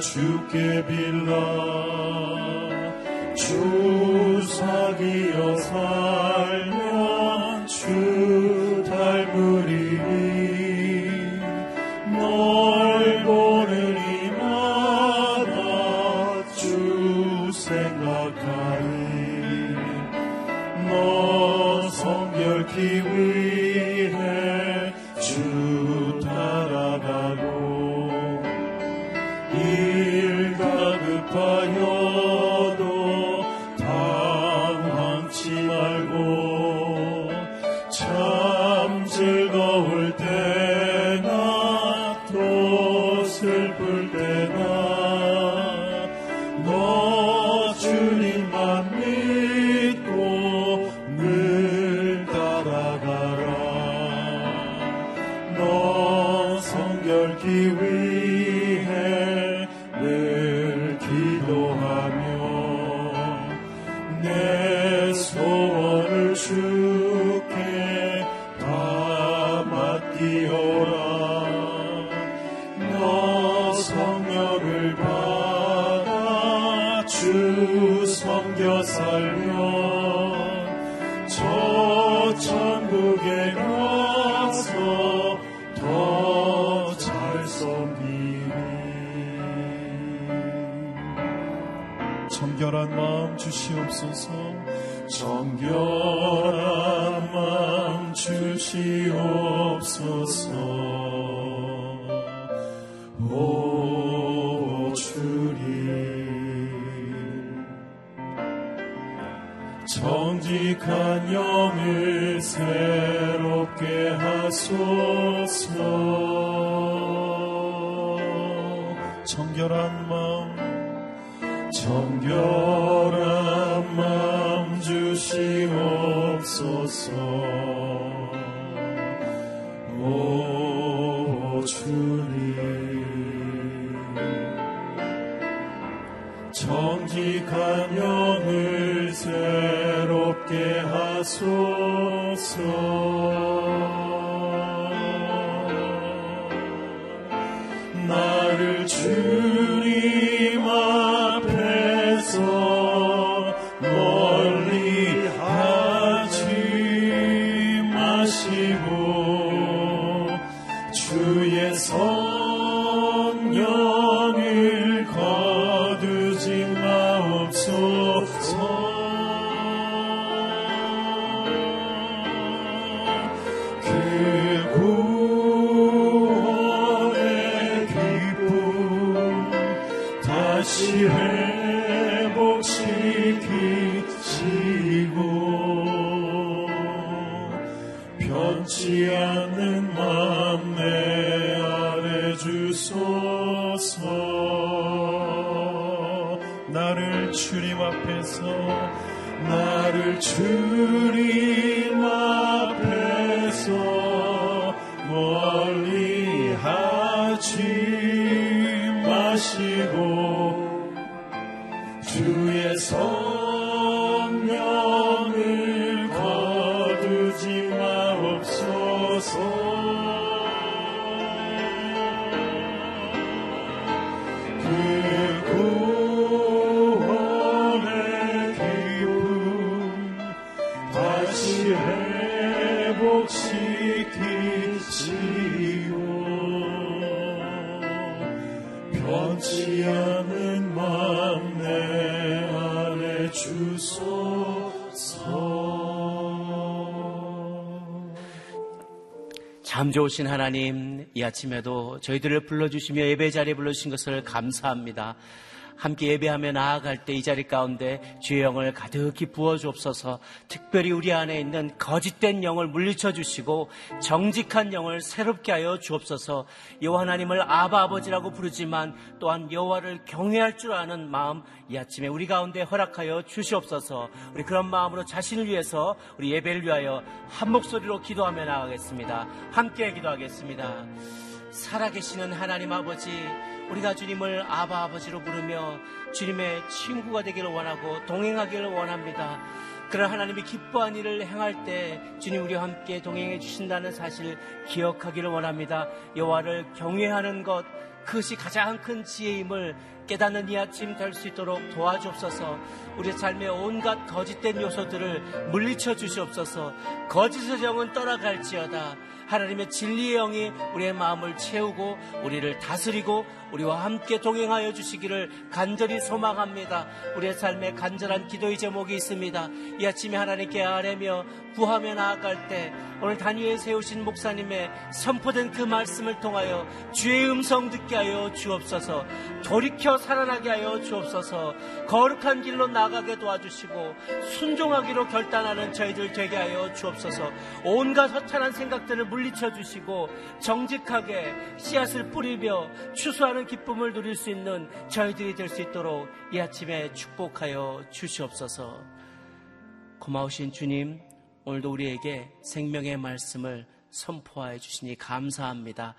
주께 빌라. 주 성결 기위 주옵소서. 정결한 마음 주시옵소서. 오 주님. 정직한 영을 새롭게 하소서. 정결한 마음. 정결한 주시옵소서. 오 주님. 정직한 영을 새롭게 하소서. 다시 회복시키시고 변치 않는 맘 내 아래 주소서. 나를 주님 앞에서 나를 주님 참 좋으신 하나님, 이 아침에도 저희들을 불러주시며 예배 자리에 불러주신 것을 감사합니다. 함께 예배하며 나아갈 때 이 자리 가운데 주의 영을 가득히 부어주옵소서. 특별히 우리 안에 있는 거짓된 영을 물리쳐 주시고 정직한 영을 새롭게 하여 주옵소서. 여호와 하나님을 아바 아버지라고 부르지만 또한 여호와를 경외할 줄 아는 마음 이 아침에 우리 가운데 허락하여 주시옵소서. 우리 그런 마음으로 자신을 위해서 우리 예배를 위하여 한 목소리로 기도하며 나가겠습니다. 함께 기도하겠습니다. 살아계시는 하나님 아버지 우리가 주님을 아바 아버지로 부르며 주님의 친구가 되기를 원하고 동행하기를 원합니다. 그런 하나님이 기뻐한 일을 행할 때 주님 우리와 함께 동행해 주신다는 사실 기억하기를 원합니다. 여호와를 경외하는 것 그것이 가장 큰 지혜임을 깨닫는 이 아침 될 수 있도록 도와주옵소서 우리 삶의 온갖 거짓된 요소들을 물리쳐 주시옵소서 거짓의 영은 떠나갈지어다 하나님의 진리의 영이 우리의 마음을 채우고 우리를 다스리고 우리와 함께 동행하여 주시기를 간절히 소망합니다. 우리의 삶에 간절한 기도의 제목이 있습니다. 이 아침에 하나님께 아뢰며 구하며 나아갈 때 오늘 단위에 세우신 목사님의 선포된 그 말씀을 통하여 주의 음성 듣게 하여 주옵소서 돌이켜 살아나게 하여 주옵소서 거룩한 길로 나가게 도와주시고 순종하기로 결단하는 저희들 되게 하여 주옵소서 온갖 허탄한 생각들을 물 리쳐 주시고 정직하게 씨앗을 뿌리며 추수하는 기쁨을 누릴 수 있는 저희들이 될 수 있도록 이 아침에 축복하여 주시옵소서 고마우신 주님 오늘도 우리에게 생명의 말씀을 선포하여 주시니 감사합니다.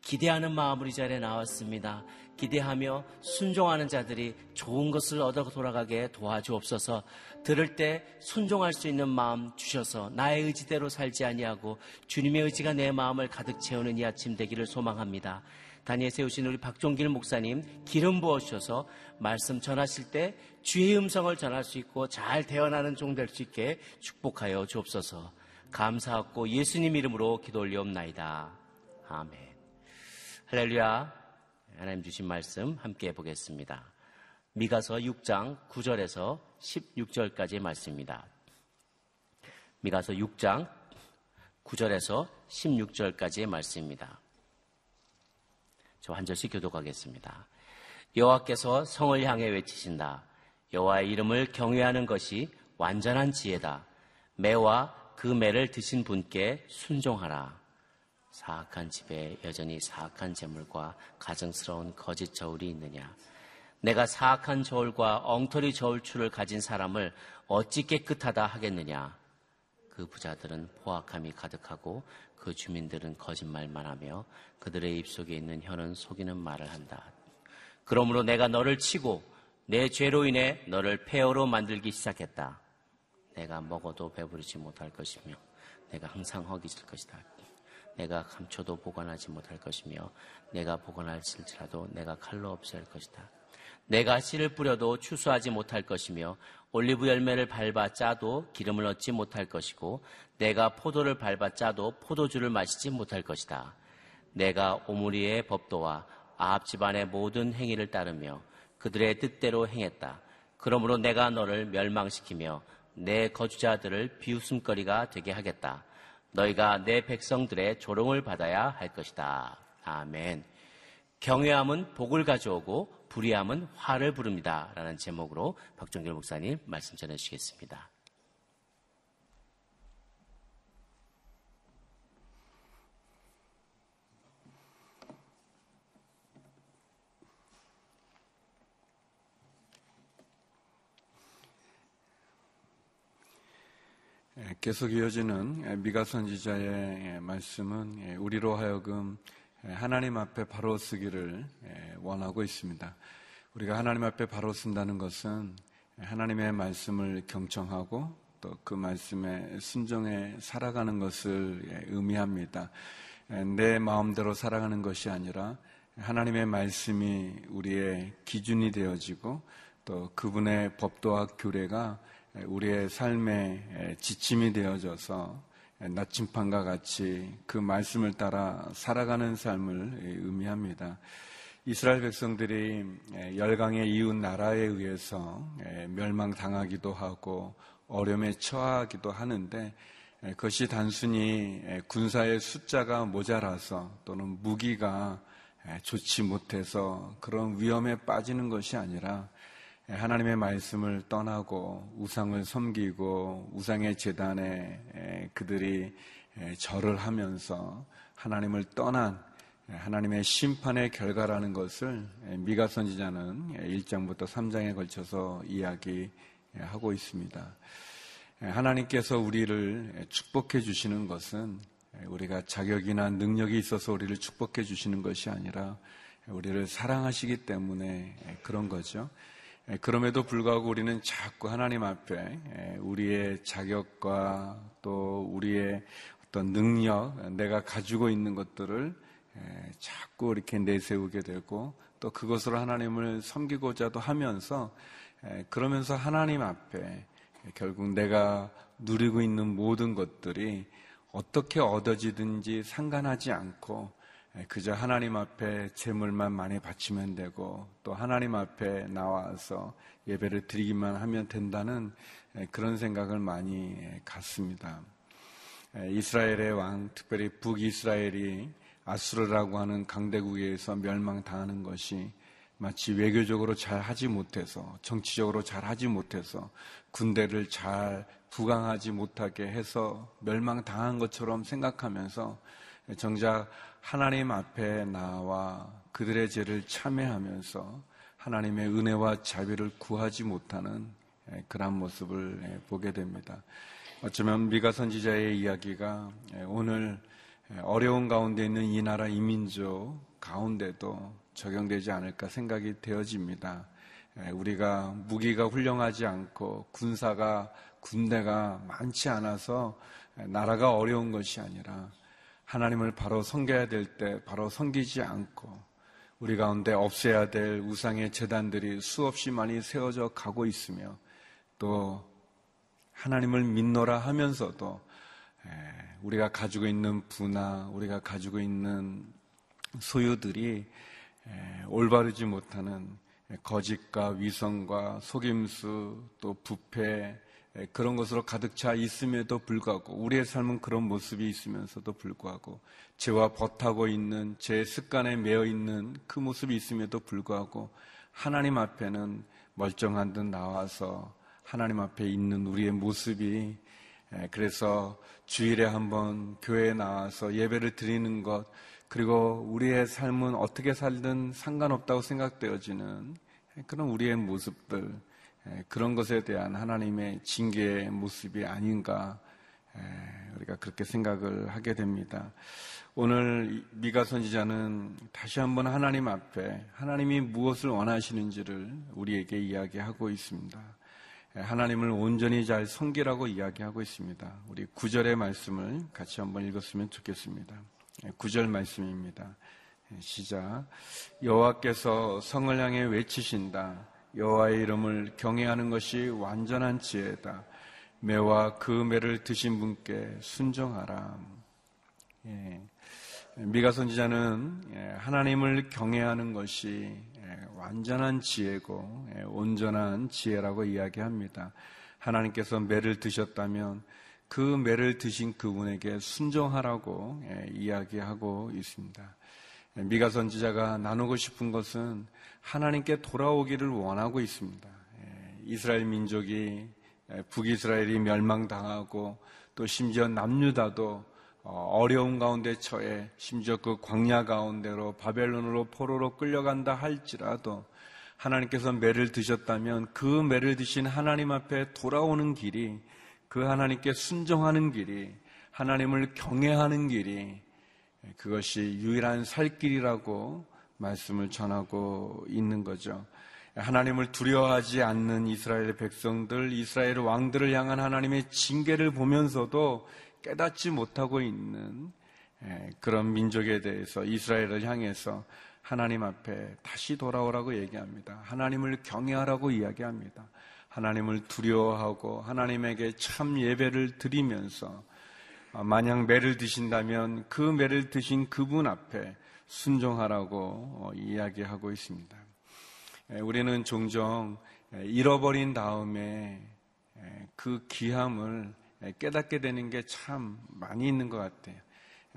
기대하는 마음으로 이 자리에 나왔습니다. 기대하며 순종하는 자들이 좋은 것을 얻어 돌아가게 도와주옵소서. 들을 때 순종할 수 있는 마음 주셔서 나의 의지대로 살지 아니하고 주님의 의지가 내 마음을 가득 채우는 이 아침 되기를 소망합니다. 단위에 세우신 우리 박종길 목사님 기름 부어 주셔서 말씀 전하실 때 주의 음성을 전할 수 있고 잘 대언하는 종 될 수 있게 축복하여 주옵소서. 감사하고 예수님 이름으로 기도 올리옵나이다. 아멘. 할렐루야. 하나님 주신 말씀 함께 보겠습니다. 미가서 6장 9절에서 16절까지의 말씀입니다. 미가서 6장 9절에서 16절까지의 말씀입니다. 저 한 절씩 교독하겠습니다. 여호와께서 성을 향해 외치신다. 여호와의 이름을 경외하는 것이 완전한 지혜다. 매와 그 매를 드신 분께 순종하라. 사악한 집에 여전히 사악한 재물과 가정스러운 거짓 저울이 있느냐? 내가 사악한 저울과 엉터리 저울추를 가진 사람을 어찌 깨끗하다 하겠느냐? 그 부자들은 포악함이 가득하고 그 주민들은 거짓말만 하며 그들의 입속에 있는 혀는 속이는 말을 한다. 그러므로 내가 너를 치고 내 죄로 인해 너를 폐허로 만들기 시작했다. 내가 먹어도 배부르지 못할 것이며 내가 항상 허기질 것이다. 내가 감춰도 보관하지 못할 것이며 내가 보관할지라도 내가 칼로 없앨 것이다. 내가 씨를 뿌려도 추수하지 못할 것이며 올리브 열매를 밟아 짜도 기름을 얻지 못할 것이고 내가 포도를 밟아 짜도 포도주를 마시지 못할 것이다. 내가 오므리의 법도와 아합 집안의 모든 행위를 따르며 그들의 뜻대로 행했다. 그러므로 내가 너를 멸망시키며 내 거주자들을 비웃음거리가 되게 하겠다. 너희가 내 백성들의 조롱을 받아야 할 것이다. 아멘. 경외함은 복을 가져오고 불의함은 화를 부릅니다. 라는 제목으로 박종길 목사님 말씀 전해주시겠습니다. 예, 계속 이어지는 예, 미가 선지자의 예, 말씀은 우리로 하여금 하나님 앞에 바로 쓰기를 원하고 있습니다. 우리가 하나님 앞에 바로 쓴다는 것은 하나님의 말씀을 경청하고 또 그 말씀에 순종해 살아가는 것을 의미합니다. 내 마음대로 살아가는 것이 아니라 하나님의 말씀이 우리의 기준이 되어지고 또 그분의 법도와 규례가 우리의 삶의 지침이 되어져서 나침판과 같이 그 말씀을 따라 살아가는 삶을 의미합니다. 이스라엘 백성들이 열강의 이웃 나라에 의해서 멸망당하기도 하고 어려움에 처하기도 하는데 예, 그것이 단순히 예, 군사의 숫자가 모자라서 또는 무기가 예, 좋지 못해서 그런 위험에 빠지는 것이 아니라 하나님의 말씀을 떠나고 우상을 섬기고 우상의 재단에 그들이 절을 하면서 하나님을 떠난 하나님의 심판의 결과라는 것을 미가 선지자는 1장부터 3장에 걸쳐서 이야기하고 있습니다. 하나님께서 우리를 축복해 주시는 것은 우리가 자격이나 능력이 있어서 우리를 축복해 주시는 것이 아니라 우리를 사랑하시기 때문에 그런 거죠. 그럼에도 불구하고 우리는 자꾸 하나님 앞에 우리의 자격과 또 우리의 어떤 능력, 내가 가지고 있는 것들을 자꾸 이렇게 내세우게 되고 또 그것으로 하나님을 섬기고자도 하면서 그러면서 하나님 앞에 결국 내가 누리고 있는 모든 것들이 어떻게 얻어지든지 상관하지 않고 그저 하나님 앞에 재물만 많이 바치면 되고 또 하나님 앞에 나와서 예배를 드리기만 하면 된다는 그런 생각을 많이 갖습니다. 이스라엘의 왕, 특별히 북이스라엘이 아수르라고 하는 강대국에 의해서 멸망당하는 것이 마치 외교적으로 잘 하지 못해서 정치적으로 잘 하지 못해서 군대를 잘 부강하지 못하게 해서 멸망당한 것처럼 생각하면서 정작 하나님 앞에 나와 그들의 죄를 참회하면서 하나님의 은혜와 자비를 구하지 못하는 그러한 모습을 보게 됩니다. 어쩌면 미가 선지자의 이야기가 오늘 어려운 가운데 있는 이 나라 이민족 가운데도 적용되지 않을까 생각이 되어집니다. 우리가 무기가 훌륭하지 않고 군사가 군대가 많지 않아서 나라가 어려운 것이 아니라 하나님을 바로 섬겨야 될 때 바로 섬기지 않고 우리 가운데 없애야 될 우상의 재단들이 수없이 많이 세워져 가고 있으며 또 하나님을 믿노라 하면서도 우리가 가지고 있는 부나 우리가 가지고 있는 소유들이 올바르지 못하는 거짓과 위선과 속임수 또 부패 그런 것으로 가득 차 있음에도 불구하고 우리의 삶은 그런 모습이 있으면서도 불구하고 죄와 버타고 있는 제 습관에 매여 있는 그 모습이 있음에도 불구하고 하나님 앞에는 멀쩡한 듯 나와서 하나님 앞에 있는 우리의 모습이 그래서 주일에 한번 교회에 나와서 예배를 드리는 것 그리고 우리의 삶은 어떻게 살든 상관없다고 생각되어지는 그런 우리의 모습들, 그런 것에 대한 하나님의 징계의 모습이 아닌가, 우리가 그렇게 생각을 하게 됩니다. 오늘 미가 선지자는 다시 한번 하나님 앞에 하나님이 무엇을 원하시는지를 우리에게 이야기하고 있습니다. 하나님을 온전히 잘 섬기라고 이야기하고 있습니다. 우리 구절의 말씀을 같이 한번 읽었으면 좋겠습니다. 9절 말씀입니다. 시작. 여호와께서 성을 향해 외치신다. 여호와의 이름을 경외하는 것이 완전한 지혜다. 매와 그 매를 드신 분께 순종하라. 예. 미가 선지자는 예, 하나님을 경외하는 것이 예, 완전한 지혜고 예, 온전한 지혜라고 이야기합니다. 하나님께서 매를 드셨다면 그 매를 드신 그분에게 순종하라고 예, 이야기하고 있습니다. 예, 미가 선지자가 나누고 싶은 것은 하나님께 돌아오기를 원하고 있습니다. 예, 이스라엘 민족이 북이스라엘이 멸망당하고 또 심지어 남유다도 어, 어려운 가운데 처해 심지어 그 광야 가운데로 바벨론으로 포로로 끌려간다 할지라도 하나님께서 매를 드셨다면 그 매를 드신 하나님 앞에 돌아오는 길이 그 하나님께 순종하는 길이 하나님을 경외하는 길이 그것이 유일한 살 길이라고 말씀을 전하고 있는 거죠. 하나님을 두려워하지 않는 이스라엘의 백성들, 이스라엘 왕들을 향한 하나님의 징계를 보면서도 깨닫지 못하고 있는 그런 민족에 대해서 이스라엘을 향해서 하나님 앞에 다시 돌아오라고 얘기합니다. 하나님을 경외하라고 이야기합니다. 하나님을 두려워하고 하나님에게 참 예배를 드리면서 어, 만약 매를 드신다면 그 매를 드신 그분 앞에 순종하라고 어, 이야기하고 있습니다. 우리는 종종 잃어버린 다음에 그 귀함을 깨닫게 되는 게 참 많이 있는 것 같아요.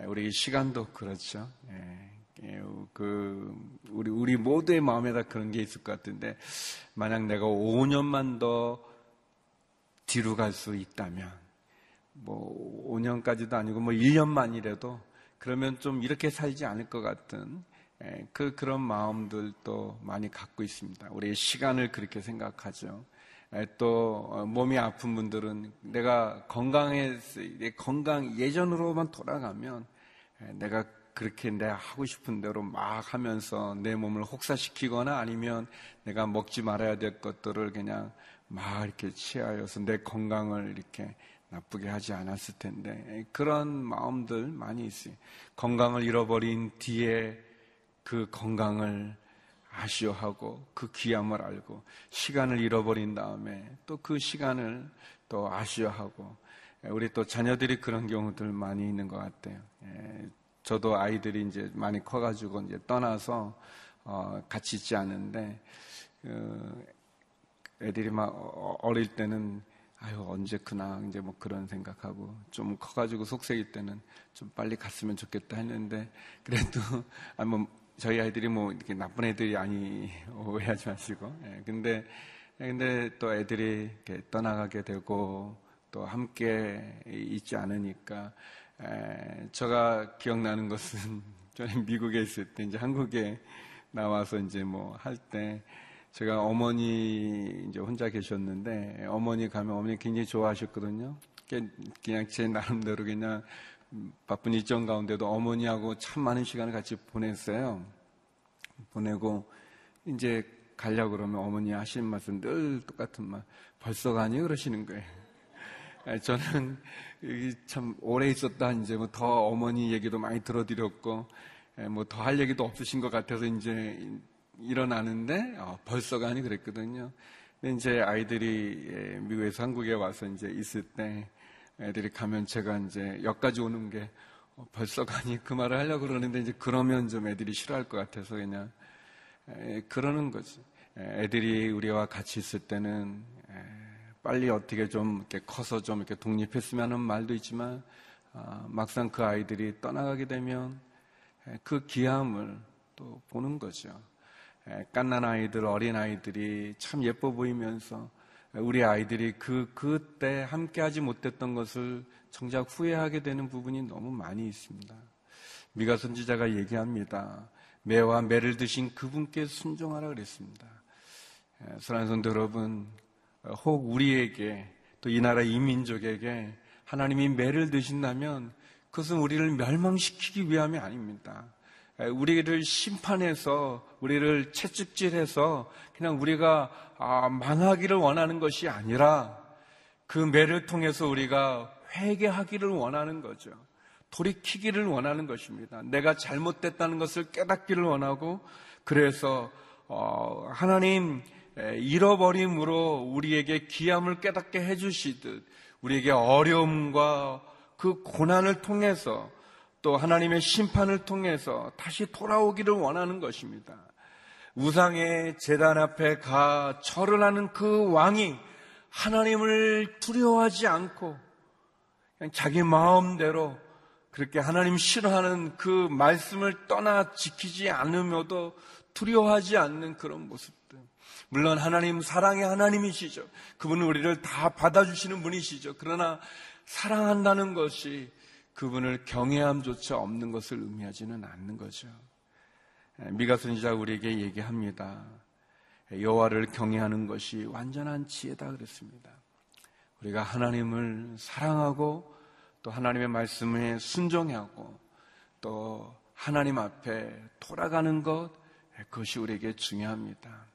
우리 시간도 그렇죠. 그 우리 우리 모두의 마음에다 그런 게 있을 것 같은데 만약 내가 5년만 더 뒤로 갈 수 있다면 뭐 5년까지도 아니고 뭐 1년만이라도 그러면 좀 이렇게 살지 않을 것 같은 그 그런 마음들도 많이 갖고 있습니다. 우리의 시간을 그렇게 생각하죠. 또 어, 몸이 아픈 분들은 내가 건강해 건강 예전으로만 돌아가면 내가 그렇게 내가 하고 싶은 대로 막 하면서 내 몸을 혹사시키거나 아니면 내가 먹지 말아야 될 것들을 그냥 막 이렇게 취하여서 내 건강을 이렇게 나쁘게 하지 않았을 텐데 그런 마음들 많이 있어요. 건강을 잃어버린 뒤에 그 건강을 아쉬워하고 그 귀함을 알고 시간을 잃어버린 다음에 또 그 시간을 또 아쉬워하고 우리 또 자녀들이 그런 경우들 많이 있는 것 같아요. 예, 저도 아이들이 이제 많이 커가지고 이제 떠나서 어, 같이 있지 않는데 그 애들이 막 어, 어릴 때는 아유 언제 크나 이제 뭐 그런 생각하고 좀 커가지고 속색일 때는 좀 빨리 갔으면 좋겠다 했는데 그래도 아뭐 저희 아이들이 뭐 이렇게 나쁜 애들이 아니 오해하지 마시고. 예, 근데 근데 또 애들이 이렇게 떠나가게 되고 또 함께 있지 않으니까 에, 제가 기억나는 것은 저는 미국에 있을 때 이제 한국에 나와서 이제 뭐 할 때 제가 어머니 이제 혼자 계셨는데 어머니 가면 어머니 굉장히 좋아하셨거든요. 그냥 제 나름대로 그냥 바쁜 일정 가운데도 어머니하고 참 많은 시간을 같이 보냈어요. 보내고 이제 가려고 그러면 어머니 하시는 말씀 늘 똑같은 말. 벌써 가니? 그러시는 거예요. 저는 참 오래 있었다 이제 뭐 더 어머니 얘기도 많이 들어드렸고 뭐 더 할 얘기도 없으신 것 같아서 이제 일어나는데 어, 벌써 가니 그랬거든요. 근데 이제 아이들이 미국에서 한국에 와서 이제 있을 때 애들이 가면 제가 이제 여기까지 오는 게 어, 벌써 가니 그 말을 하려고 그러는데 이제 그러면 좀 애들이 싫어할 것 같아서 그냥 에, 그러는 거지. 애들이 우리와 같이 있을 때는 에, 빨리 어떻게 좀 이렇게 커서 좀 이렇게 독립했으면 하는 말도 있지만 아, 막상 그 아이들이 떠나가게 되면 에, 그 기함을 또 보는 거죠. 깐난 아이들, 어린 아이들이 참 예뻐 보이면서 우리 아이들이 그, 그때 함께 하지 못했던 것을 정작 후회하게 되는 부분이 너무 많이 있습니다. 미가 선지자가 얘기합니다. 매와 매를 드신 그분께 순종하라 그랬습니다. 사랑하는 성도 여러분, 혹 우리에게 또 이 나라 이민족에게 하나님이 매를 드신다면 그것은 우리를 멸망시키기 위함이 아닙니다. 우리를 심판해서 우리를 채찍질해서 그냥 우리가 아, 망하기를 원하는 것이 아니라 그 매를 통해서 우리가 회개하기를 원하는 거죠. 돌이키기를 원하는 것입니다. 내가 잘못됐다는 것을 깨닫기를 원하고 그래서 어, 하나님 잃어버림으로 우리에게 기함을 깨닫게 해주시듯 우리에게 어려움과 그 고난을 통해서 또 하나님의 심판을 통해서 다시 돌아오기를 원하는 것입니다. 우상의 재단 앞에 가 절을 하는 그 왕이 하나님을 두려워하지 않고 그냥 자기 마음대로 그렇게 하나님 싫어하는 그 말씀을 떠나 지키지 않으며도 두려워하지 않는 그런 모습들. 물론 하나님 사랑의 하나님이시죠. 그분은 우리를 다 받아주시는 분이시죠. 그러나 사랑한다는 것이 그분을 경외함조차 없는 것을 의미하지는 않는 거죠. 미가 선지자 우리에게 얘기합니다. 여호와를 경외하는 것이 완전한 지혜다 그랬습니다. 우리가 하나님을 사랑하고 또 하나님의 말씀에 순종하고 또 하나님 앞에 돌아가는 것 그것이 우리에게 중요합니다.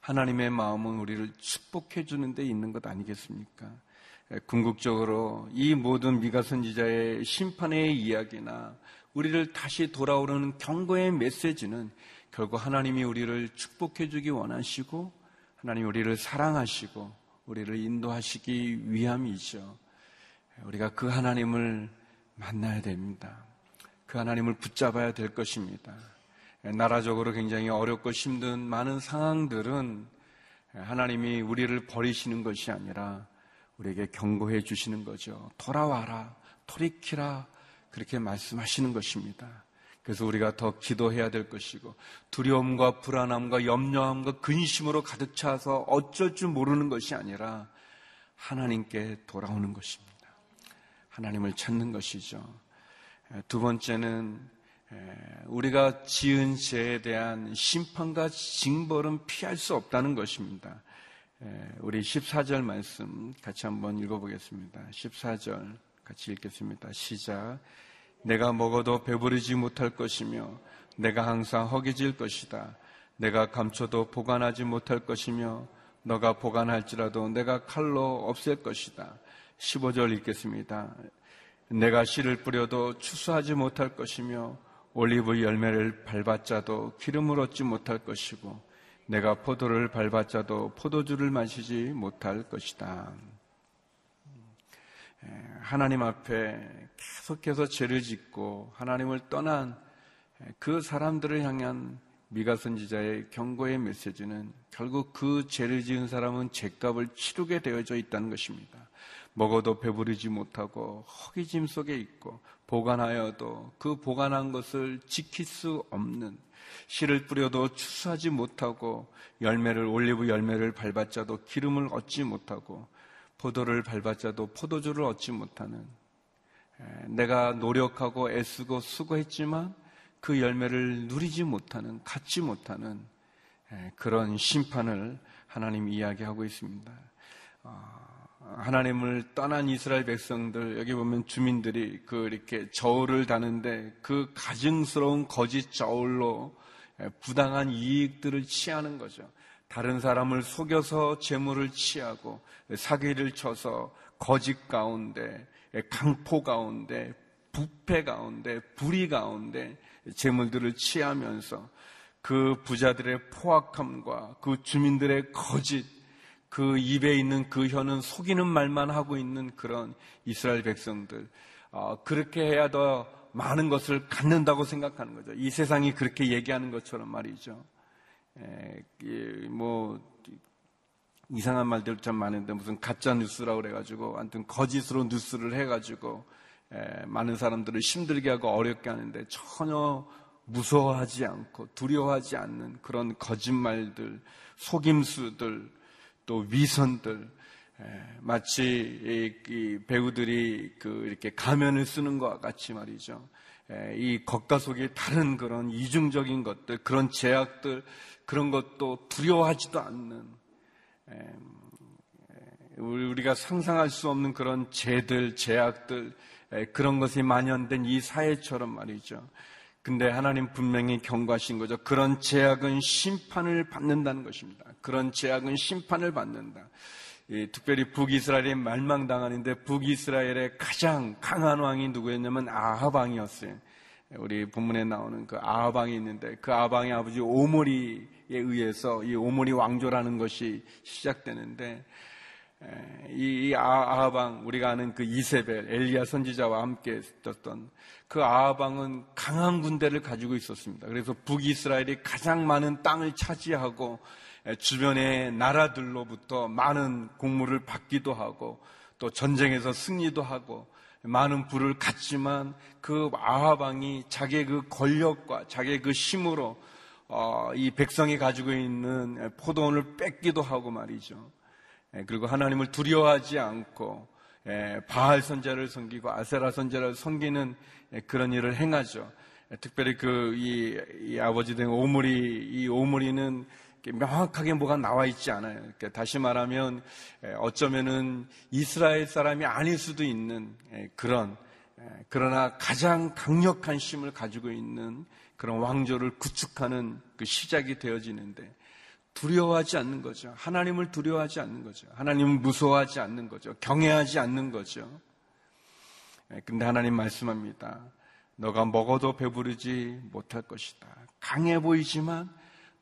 하나님의 마음은 우리를 축복해 주는 데 있는 것 아니겠습니까? 궁극적으로 이 모든 미가 선지자의 심판의 이야기나 우리를 다시 돌아오는 경고의 메시지는 결국 하나님이 우리를 축복해 주기 원하시고 하나님 우리를 사랑하시고 우리를 인도하시기 위함이죠. 우리가 그 하나님을 만나야 됩니다. 그 하나님을 붙잡아야 될 것입니다. 나라적으로 굉장히 어렵고 힘든 많은 상황들은 하나님이 우리를 버리시는 것이 아니라 우리에게 경고해 주시는 거죠. 돌아와라, 돌이키라 그렇게 말씀하시는 것입니다. 그래서 우리가 더 기도해야 될 것이고 두려움과 불안함과 염려함과 근심으로 가득 차서 어쩔 줄 모르는 것이 아니라 하나님께 돌아오는 것입니다. 하나님을 찾는 것이죠. 두 번째는 우리가 지은 죄에 대한 심판과 징벌은 피할 수 없다는 것입니다. 우리 14절 말씀 같이 한번 읽어보겠습니다. 14절 같이 읽겠습니다. 시작. 내가 먹어도 배부르지 못할 것이며 내가 항상 허기질 것이다. 내가 감춰도 보관하지 못할 것이며 너가 보관할지라도 내가 칼로 없앨 것이다. 15절 읽겠습니다. 내가 씨를 뿌려도 추수하지 못할 것이며 올리브 열매를 밟았자도 기름을 얻지 못할 것이고 내가 포도를 밟았자도 포도주를 마시지 못할 것이다. 하나님 앞에 계속해서 죄를 짓고 하나님을 떠난 그 사람들을 향한 미가 선지자의 경고의 메시지는 결국 그 죄를 지은 사람은 죄값을 치르게 되어져 있다는 것입니다. 먹어도 배부르지 못하고 허기짐 속에 있고 보관하여도 그 보관한 것을 지킬 수 없는 씨를 뿌려도 추수하지 못하고 열매를 올리브 열매를 밟았자도 기름을 얻지 못하고 포도를 밟았자도 포도주를 얻지 못하는 내가 노력하고 애쓰고 수고했지만 그 열매를 누리지 못하는 갖지 못하는 그런 심판을 하나님 이야기하고 있습니다. 아, 하나님을 떠난 이스라엘 백성들 여기 보면 주민들이 그 이렇게 저울을 다는데 그 가증스러운 거짓 저울로 부당한 이익들을 취하는 거죠. 다른 사람을 속여서 재물을 취하고 사기를 쳐서 거짓 가운데 강포 가운데 부패 가운데 불의 가운데 재물들을 취하면서 그 부자들의 포악함과 그 주민들의 거짓 그 입에 있는 그 혀는 속이는 말만 하고 있는 그런 이스라엘 백성들 어, 그렇게 해야 더 많은 것을 갖는다고 생각하는 거죠. 이 세상이 그렇게 얘기하는 것처럼 말이죠. 에, 뭐 이상한 말들 참 많은데 무슨 가짜 뉴스라고 그래가지고 아무튼 거짓으로 뉴스를 해가지고 에, 많은 사람들을 힘들게 하고 어렵게 하는데 전혀 무서워하지 않고 두려워하지 않는 그런 거짓말들, 속임수들, 또 위선들, 마치 이 배우들이 그 이렇게 가면을 쓰는 것과 같이 말이죠. 이 겉과 속이 다른 그런 이중적인 것들, 그런 제약들, 그런 것도 두려워하지도 않는 우리가 상상할 수 없는 그런 죄들, 제약들, 그런 것이 만연된 이 사회처럼 말이죠. 근데 하나님 분명히 경고하신 거죠. 그런 제약은 심판을 받는다는 것입니다. 그런 제약은 심판을 받는다. 특별히 북이스라엘이 말망당하는데 북이스라엘의 가장 강한 왕이 누구였냐면 아합 왕이었어요. 우리 본문에 나오는 그 아합 왕이 있는데 그 아합 왕의 아버지 오므리에 의해서 이 오므리 왕조라는 것이 시작되는데 이 아하방 우리가 아는 그 이세벨 엘리야 선지자와 함께 있었던 그 아하방은 강한 군대를 가지고 있었습니다. 그래서 북이스라엘이 가장 많은 땅을 차지하고 주변의 나라들로부터 많은 공물을 받기도 하고 또 전쟁에서 승리도 하고 많은 부를 갖지만 그 아하방이 자기의 그 권력과 자기의 그 힘으로 어, 이 백성이 가지고 있는 포도원을 뺏기도 하고 말이죠. 예, 그리고 하나님을 두려워하지 않고 예, 바알 선자를 섬기고 아세라 선자를 섬기는 예, 그런 일을 행하죠. 특별히 그 이 아버지 된 오므리 이 오므리는 명확하게 뭐가 나와 있지 않아요. 다시 말하면 어쩌면은 이스라엘 사람이 아닐 수도 있는 그런 그러나 가장 강력한 힘을 가지고 있는 그런 왕조를 구축하는 그 시작이 되어지는데 두려워하지 않는 거죠. 하나님을 두려워하지 않는 거죠. 하나님을 무서워하지 않는 거죠. 경외하지 않는 거죠. 예, 근데 하나님 말씀합니다. 너가 먹어도 배부르지 못할 것이다. 강해 보이지만,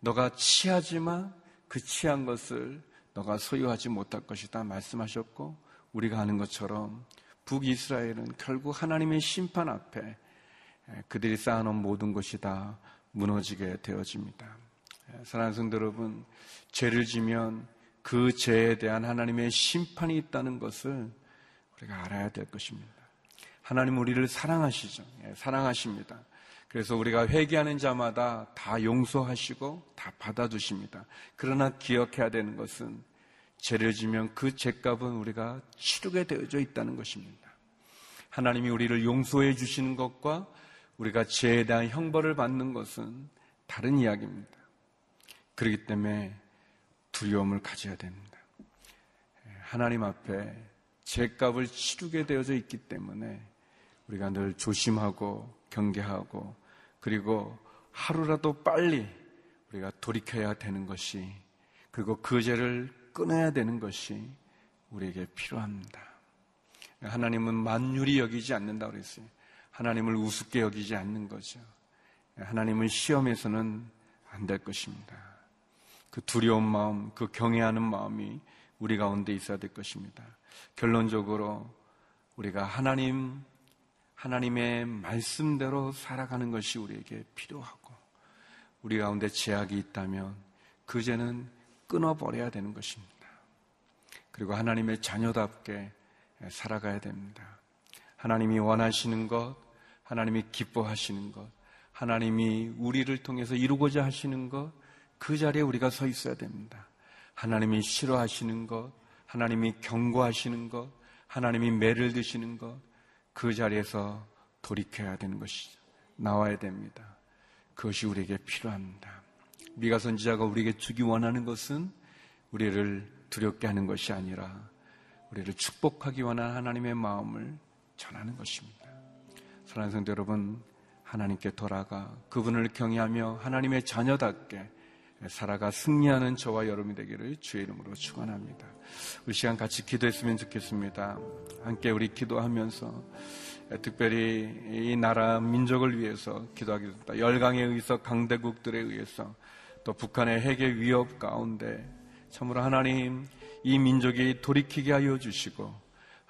너가 취하지만 그 취한 것을 너가 소유하지 못할 것이다. 말씀하셨고, 우리가 아는 것처럼 북이스라엘은 결국 하나님의 심판 앞에 예, 그들이 쌓아놓은 모든 것이 다 무너지게 되어집니다. 사랑하는 성도 여러분, 죄를 지면 그 죄에 대한 하나님의 심판이 있다는 것을 우리가 알아야 될 것입니다. 하나님 우리를 사랑하시죠. 예, 사랑하십니다. 그래서 우리가 회개하는 자마다 다 용서하시고 다 받아주십니다. 그러나 기억해야 되는 것은 죄를 지면 그 죄값은 우리가 치르게 되어져 있다는 것입니다. 하나님이 우리를 용서해 주시는 것과 우리가 죄에 대한 형벌을 받는 것은 다른 이야기입니다. 그렇기 때문에 두려움을 가져야 됩니다. 하나님 앞에 죄값을 치르게 되어져 있기 때문에 우리가 늘 조심하고 경계하고 그리고 하루라도 빨리 우리가 돌이켜야 되는 것이 그리고 그 죄를 끊어야 되는 것이 우리에게 필요합니다. 하나님은 만율이 여기지 않는다 그랬어요. 하나님을 우습게 여기지 않는 거죠. 하나님은 시험에서는 안 될 것입니다. 그 두려운 마음, 그 경외하는 마음이 우리 가운데 있어야 될 것입니다. 결론적으로 우리가 하나님, 하나님의 말씀대로 살아가는 것이 우리에게 필요하고, 우리 가운데 제약이 있다면 그 죄는 끊어버려야 되는 것입니다. 그리고 하나님의 자녀답게 살아가야 됩니다. 하나님이 원하시는 것, 하나님이 기뻐하시는 것, 하나님이 우리를 통해서 이루고자 하시는 것, 그 자리에 우리가 서 있어야 됩니다. 하나님이 싫어하시는 것, 하나님이 경고하시는 것, 하나님이 매를 드시는 것, 그 자리에서 돌이켜야 되는 것이죠. 나와야 됩니다. 그것이 우리에게 필요합니다. 미가 선지자가 우리에게 주기 원하는 것은 우리를 두렵게 하는 것이 아니라 우리를 축복하기 원하는 하나님의 마음을 전하는 것입니다. 사랑하는 성도 여러분, 하나님께 돌아가 그분을 경외하며 하나님의 자녀답게 살아가 승리하는 저와 여러분이 되기를 주의 이름으로 축원합니다. 우리 시간 같이 기도했으면 좋겠습니다. 함께 우리 기도하면서 특별히 이 나라 민족을 위해서 기도하겠습니다. 열강에 의해서 강대국들에 의해서 또 북한의 핵의 위협 가운데 참으로 하나님 이 민족이 돌이키게 하여 주시고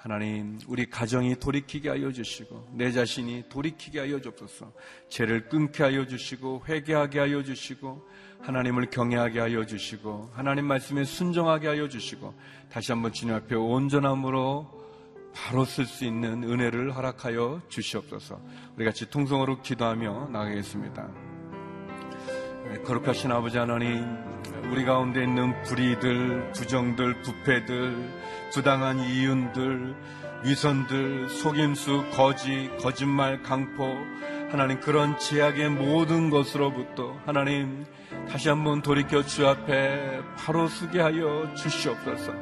하나님 우리 가정이 돌이키게 하여 주시고 내 자신이 돌이키게 하여 주옵소서. 죄를 끊게 하여 주시고 회개하게 하여 주시고 하나님을 경외하게 하여 주시고 하나님 말씀에 순종하게 하여 주시고 다시 한번 주님 앞에 온전함으로 바로 쓸 수 있는 은혜를 허락하여 주시옵소서. 우리 같이 통성으로 기도하며 나가겠습니다. 네, 거룩하신 아버지 하나님 우리 가운데 있는 불의들, 부정들, 부패들, 부당한 이윤들, 위선들, 속임수, 거짓, 거짓말, 강포, 하나님 그런 제약의 모든 것으로부터 하나님 다시 한번 돌이켜 주 앞에 바로 서게 하여 주시옵소서.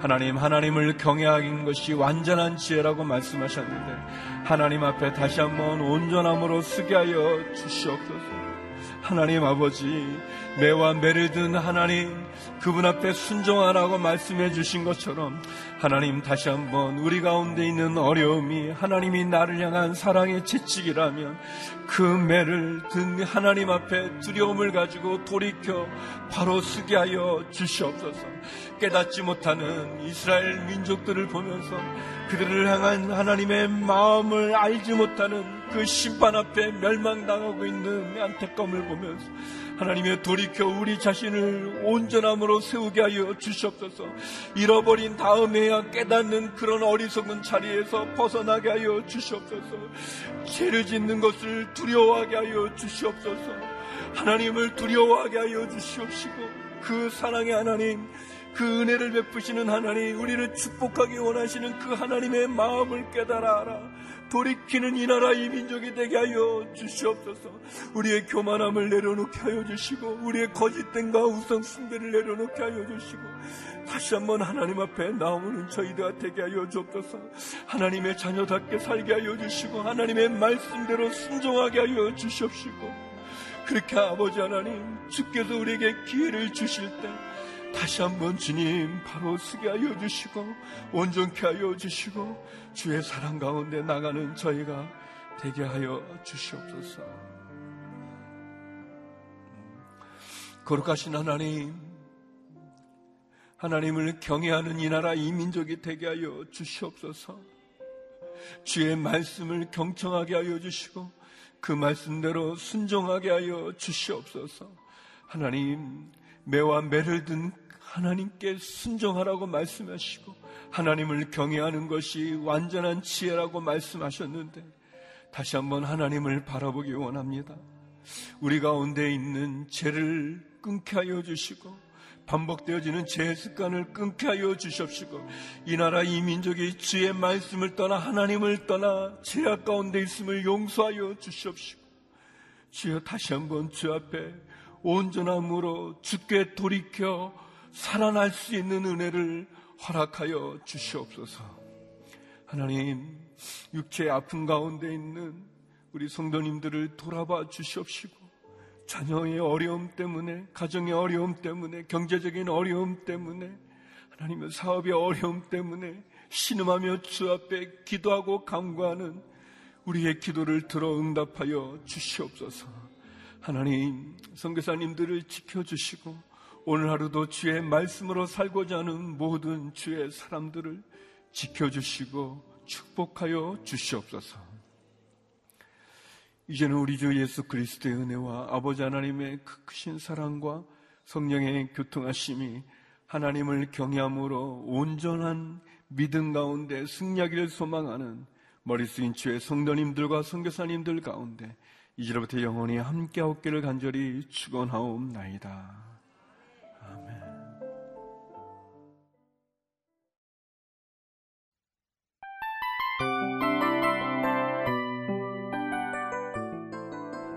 하나님, 하나님을 경외하는 것이 완전한 지혜라고 말씀하셨는데 하나님 앞에 다시 한번 온전함으로 쓰게 하여 주시옵소서. 하나님 아버지, 매와 매를 든 하나님, 그분 앞에 순종하라고 말씀해 주신 것처럼 하나님 다시 한번 우리 가운데 있는 어려움이 하나님이 나를 향한 사랑의 채찍이라면 그 매를 든 하나님 앞에 두려움을 가지고 돌이켜 바로 쓰게 하여 주시옵소서 깨닫지 못하는 이스라엘 민족들을 보면서 그들을 향한 하나님의 마음을 알지 못하는 그 심판 앞에 멸망당하고 있는 안타까움을 보면서 하나님의 돌이켜 우리 자신을 온전함으로 세우게 하여 주시옵소서. 잃어버린 다음에야 깨닫는 그런 어리석은 자리에서 벗어나게 하여 주시옵소서. 죄를 짓는 것을 두려워하게 하여 주시옵소서. 하나님을 두려워하게 하여 주시옵시고 그 사랑의 하나님 그 은혜를 베푸시는 하나님, 우리를 축복하기 원하시는 그 하나님의 마음을 깨달아 알아. 돌이키는 이 나라 이 민족이 되게 하여 주시옵소서. 우리의 교만함을 내려놓게 하여 주시고, 우리의 거짓된과 우상 숭배를 내려놓게 하여 주시고, 다시 한번 하나님 앞에 나오는 저희가 되게 하여 주옵소서. 하나님의 자녀답게 살게 하여 주시고, 하나님의 말씀대로 순종하게 하여 주시옵시고, 그렇게 아버지 하나님, 주께서 우리에게 기회를 주실 때, 다시 한번 주님 바로 쓰게 하여 주시고 온전케 하여 주시고 주의 사랑 가운데 나가는 저희가 되게 하여 주시옵소서. 거룩하신 하나님, 하나님을 경외하는 이 나라 이 민족이 되게 하여 주시옵소서. 주의 말씀을 경청하게 하여 주시고 그 말씀대로 순종하게 하여 주시옵소서. 하나님, 매와 매를 든 하나님께 순종하라고 말씀하시고 하나님을 경외하는 것이 완전한 지혜라고 말씀하셨는데 다시 한번 하나님을 바라보기 원합니다. 우리 가운데 있는 죄를 끊게 하여 주시고 반복되어지는 죄 습관을 끊게 하여 주십시고 이 나라 이 민족이 주의 말씀을 떠나 하나님을 떠나 죄악 가운데 있음을 용서하여 주십시고 주여 다시 한번 주 앞에 온전함으로 주께 돌이켜 살아날 수 있는 은혜를 허락하여 주시옵소서. 하나님, 육체의 아픔 가운데 있는 우리 성도님들을 돌아봐 주시옵시고, 자녀의 어려움 때문에, 가정의 어려움 때문에, 경제적인 어려움 때문에, 하나님의 사업의 어려움 때문에 신음하며 주 앞에 기도하고 간구하는 우리의 기도를 들어 응답하여 주시옵소서. 하나님, 성교사님들을 지켜주시고, 오늘 하루도 주의 말씀으로 살고자 하는 모든 주의 사람들을 지켜주시고 축복하여 주시옵소서. 이제는 우리 주 예수 그리스도의 은혜와 아버지 하나님의 그 크신 사랑과 성령의 교통하심이 하나님을 경외함으로 온전한 믿음 가운데 승리하기를 소망하는 머리 숙인 주의 성도님들과 성교사님들 가운데 이제로부터 영원히 함께 없기를 간절히 축원하옵나이다.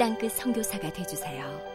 땅끝 성교사가 되주세요